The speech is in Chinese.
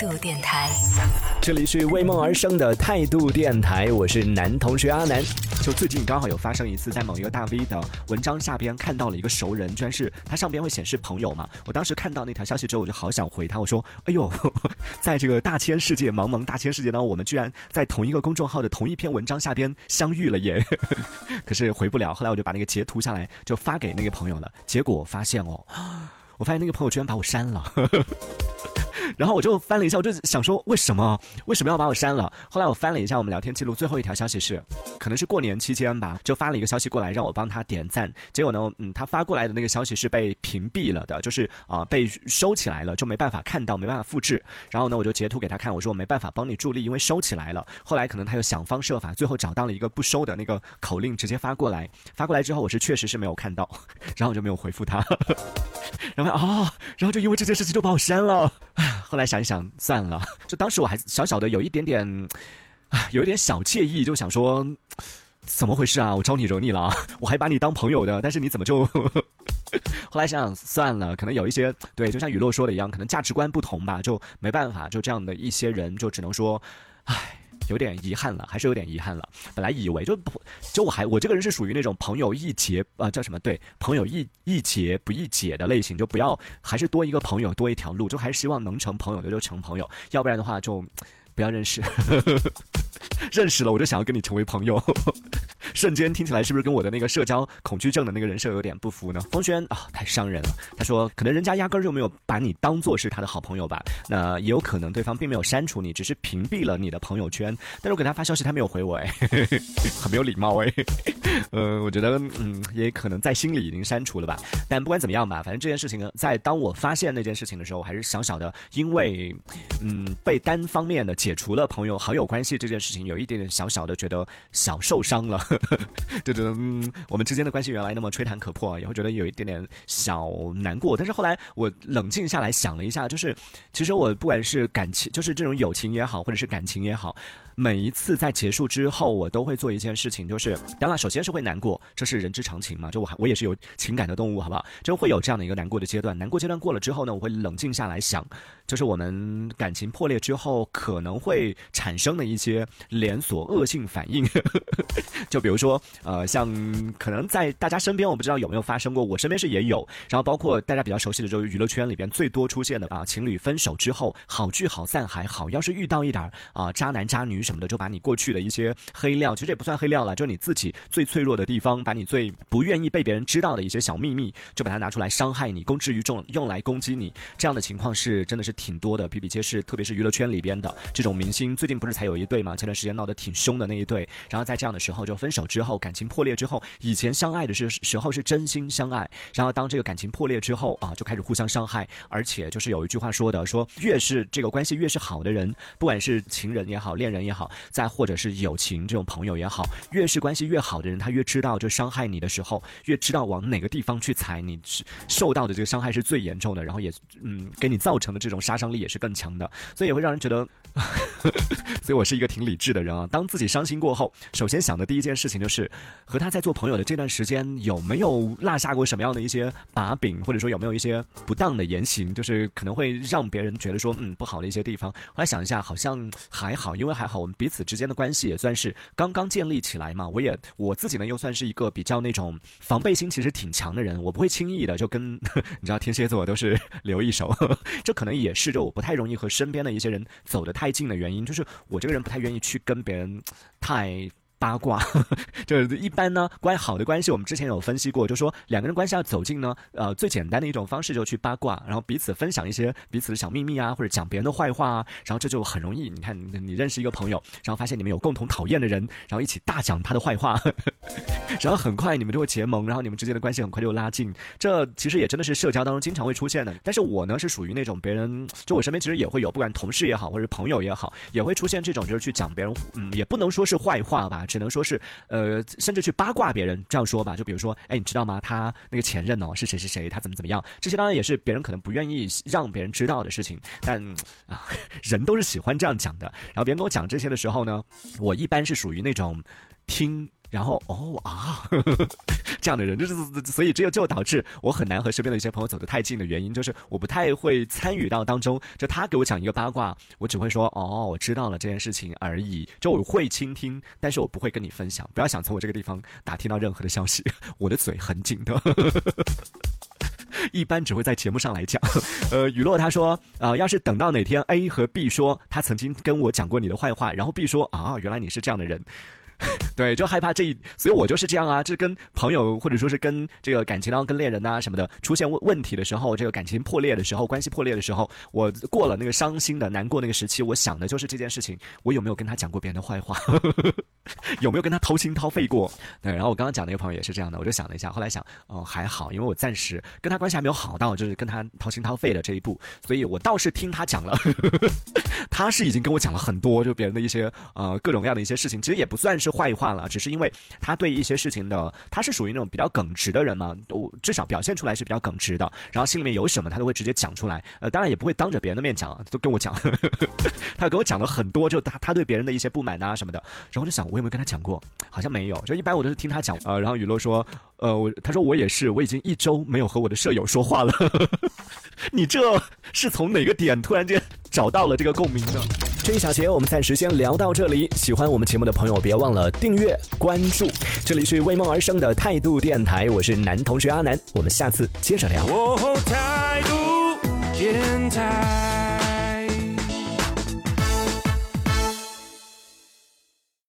度电台，这里是为梦而生的态度电台，我是男同学阿南。就最近刚好有发生一次，在某一个大 V 的文章下边看到了一个熟人，居然是他上边会显示朋友嘛。我当时看到那条消息之后，我就好想回他，我说：“哎呦，在这个大千世界茫茫大千世界当中，我们居然在同一个公众号的同一篇文章下边相遇了耶！” 可是回不了，后来我就把那个截图下来就发给那个朋友了，结果我发现哦，我发现那个朋友居然把我删了。然后我就翻了一下，我就想说为什么为什么要把我删了？后来我翻了一下我们聊天记录，最后一条消息是，可能是过年期间吧，就发了一个消息过来让我帮他点赞。结果呢，嗯，他发过来的那个消息是被屏蔽了的，就是啊被收起来了，就没办法看到，没办法复制。然后呢，我就截图给他看，我说我没办法帮你助力，因为收起来了。后来可能他又想方设法，最后找到了一个不收的那个口令，直接发过来。发过来之后，我是确实是没有看到，然后我就没有回复他。然后啊，然后就因为这件事情就把我删了。后来想一想，算了。就当时我还小小的有一点点，啊，有一点小介意，就想说，怎么回事啊？我招你惹你了？我还把你当朋友的，但是你怎么就…… 后来想想算了，可能有一些对，就像雨落说的一样，可能价值观不同吧，就没办法，就这样的一些人，就只能说，唉。有点遗憾了，还是有点遗憾了。本来以为就不，就我还我这个人是属于那种朋友一结啊，叫什么？对，朋友一一结不易解的类型，就不要还是多一个朋友多一条路，就还是希望能成朋友的就成朋友，要不然的话就不要认识。认识了我就想要跟你成为朋友。瞬间听起来是不是跟我的那个社交恐惧症的那个人设有点不符呢？风轩啊，太伤人了。他说，可能人家压根儿就没有把你当做是他的好朋友吧。那也有可能对方并没有删除你，只是屏蔽了你的朋友圈。但是我给他发消息，他没有回我，哎，很没有礼貌哎。呃，我觉得嗯，也可能在心里已经删除了吧。但不管怎么样吧，反正这件事情呢，在当我发现那件事情的时候，我还是小小的，因为嗯，被单方面的解除了朋友好友关系这件事事情，有一点点小小的觉得小受伤了。就觉得嗯，我们之间的关系原来那么吹弹可破，也会觉得有一点点小难过。但是后来我冷静下来想了一下，就是其实我不管是感情，就是这种友情也好，或者是感情也好。每一次在结束之后，我都会做一件事情，就是当然首先是会难过，这是人之常情嘛。就我还我也是有情感的动物，好不好？就会有这样的一个难过的阶段。难过阶段过了之后呢，我会冷静下来想，就是我们感情破裂之后可能会产生的一些连锁恶性反应。就比如说，呃，像可能在大家身边，我不知道有没有发生过，我身边是也有。然后包括大家比较熟悉的，就是娱乐圈里边最多出现的啊，情侣分手之后好聚好散还好，要是遇到一点啊渣男渣女。什么的，就把你过去的一些黑料，其实也不算黑料了，就你自己最脆弱的地方，把你最不愿意被别人知道的一些小秘密，就把它拿出来伤害你，公之于众，用来攻击你。这样的情况是真的是挺多的，比比皆是。特别是娱乐圈里边的这种明星，最近不是才有一对吗？前段时间闹得挺凶的那一对，然后在这样的时候就分手之后，感情破裂之后，以前相爱的时时候是真心相爱，然后当这个感情破裂之后啊，就开始互相伤害，而且就是有一句话说的，说越是这个关系越是好的人，不管是情人也好，恋人也。好，再或者是友情这种朋友也好，越是关系越好的人，他越知道就伤害你的时候，越知道往哪个地方去踩，你受到的这个伤害是最严重的，然后也嗯给你造成的这种杀伤力也是更强的，所以也会让人觉得，所以我是一个挺理智的人啊。当自己伤心过后，首先想的第一件事情就是和他在做朋友的这段时间有没有落下过什么样的一些把柄，或者说有没有一些不当的言行，就是可能会让别人觉得说嗯不好的一些地方。后来想一下，好像还好，因为还好。我们彼此之间的关系也算是刚刚建立起来嘛，我也我自己呢又算是一个比较那种防备心其实挺强的人，我不会轻易的就跟 你知道天蝎座都是 留一手，这可能也是就我不太容易和身边的一些人走得太太近的原因，就是我这个人不太愿意去跟别人太。八卦 就是一般呢，关好的关系，我们之前有分析过，就说两个人关系要走近呢，呃，最简单的一种方式就去八卦，然后彼此分享一些彼此的小秘密啊，或者讲别人的坏话啊，然后这就很容易。你看，你认识一个朋友，然后发现你们有共同讨厌的人，然后一起大讲他的坏话，然后很快你们就会结盟，然后你们之间的关系很快就拉近。这其实也真的是社交当中经常会出现的。但是我呢是属于那种别人就我身边其实也会有，不管同事也好，或者朋友也好，也会出现这种就是去讲别人，嗯，也不能说是坏话吧。只能说是，呃，甚至去八卦别人，这样说吧，就比如说，哎，你知道吗？他那个前任哦，是谁是谁，他怎么怎么样？这些当然也是别人可能不愿意让别人知道的事情，但 啊，人都是喜欢这样讲的。然后别人跟我讲这些的时候呢，我一般是属于那种听。然后哦啊，这样的人，就是所以这就导致我很难和身边的一些朋友走得太近的原因，就是我不太会参与到当中。就他给我讲一个八卦，我只会说哦，我知道了这件事情而已。就我会倾听，但是我不会跟你分享。不要想从我这个地方打听到任何的消息，我的嘴很紧的。一般只会在节目上来讲。呃，雨落他说啊，要是等到哪天 A 和 B 说他曾经跟我讲过你的坏话，然后 B 说啊，原来你是这样的人。对，就害怕这一，所以我就是这样啊。这跟朋友或者说是跟这个感情当中跟恋人呐什么的出现问问题的时候，这个感情破裂的时候，关系破裂的时候，我过了那个伤心的难过那个时期，我想的就是这件事情，我有没有跟他讲过别人的坏话，有没有跟他掏心掏肺过？对，然后我刚刚讲那个朋友也是这样的，我就想了一下，后来想哦还好，因为我暂时跟他关系还没有好到就是跟他掏心掏肺的这一步，所以我倒是听他讲了，他是已经跟我讲了很多就别人的一些呃各种各样的一些事情，其实也不算是坏话。了，只是因为他对一些事情的，他是属于那种比较耿直的人嘛，我至少表现出来是比较耿直的，然后心里面有什么他都会直接讲出来，呃，当然也不会当着别人的面讲，都跟我讲，他跟 我讲了很多，就他他对别人的一些不满啊什么的，然后就想我有没有跟他讲过，好像没有，就一般我都是听他讲，呃，然后雨落说，呃，我他说我也是，我已经一周没有和我的舍友说话了，你这是从哪个点突然间找到了这个共鸣的？这一小节我们暂时先聊到这里。喜欢我们节目的朋友，别忘了订阅关注。这里是为梦而生的态度电台，我是男同学阿南，我们下次接着聊。态度电台。